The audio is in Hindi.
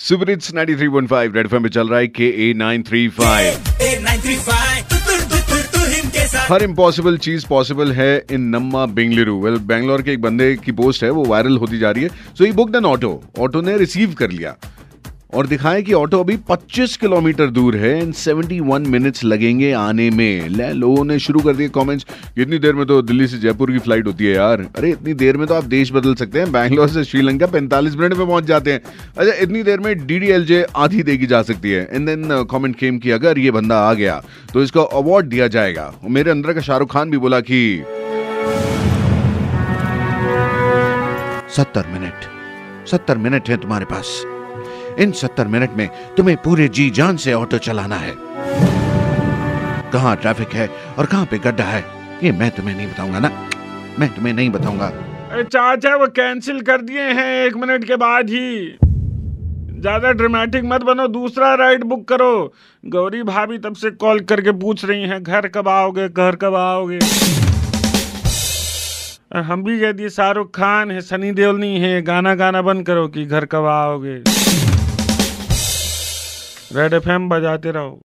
सुपर इट्स 93.5 रेड एफएम पे चल रहा है K A nine three five her impossible चीज़ पॉसिबल है in Namma Bengaluru well Bangalore के एक बंदे की पोस्ट है वो वायरल होती जा रही है so he book an auto auto ने रिसीव कर लिया और दिखाएँ कि ऑटो अभी 25 किलोमीटर दूर है। एंड 71 मिनट्स लगेंगे आने में। ले, लोगों ने शुरू कर दिए कमेंट्स इतनी देर में तो दिल्ली से जयपुर की फ़्लाइट होती है यार। अरे, इतनी देर में तो आप देश बदल सकते हैं। बैंगलोर से श्रीलंका 45 मिनट में पहुँच जाते हैं। अच्छा इतनी देर में डीडीएलजे आधी देगी जा सकती है। एंड देन कॉमेंट केम की अगर ये बंदा आ गया तो इसको अवार्ड दिया जाएगा। मेरे अंदर का शाहरुख खान भी बोला कि सत्तर मिनट। सत्तर मिनट है तुम्हारे पास। इन सत्तर मिनट में तुम्हें पूरे जी जान से ऑटो चलाना है। कहाँ ट्रैफ़िक है और कहाँ पे गड्ढा है, ये मैं तुम्हें नहीं बताऊँगा ना। मैं तुम्हें नहीं बताऊँगा। चाचा, वो कैंसिल कर दिए हैं एक मिनट के बाद ही। ज़्यादा ड्रामेटिक मत बनो, दूसरा राइड बुक करो। गौरी भाभी तब से कॉल करके पूछ रही हैं, घर कब आओगे, घर कब आओगे? हम भी कह दिए, शाहरुख खान है, सनी देओल नहीं है गाना गाना बंद करो कि घर कब आओगे। रेड एफएम बजाते रहो।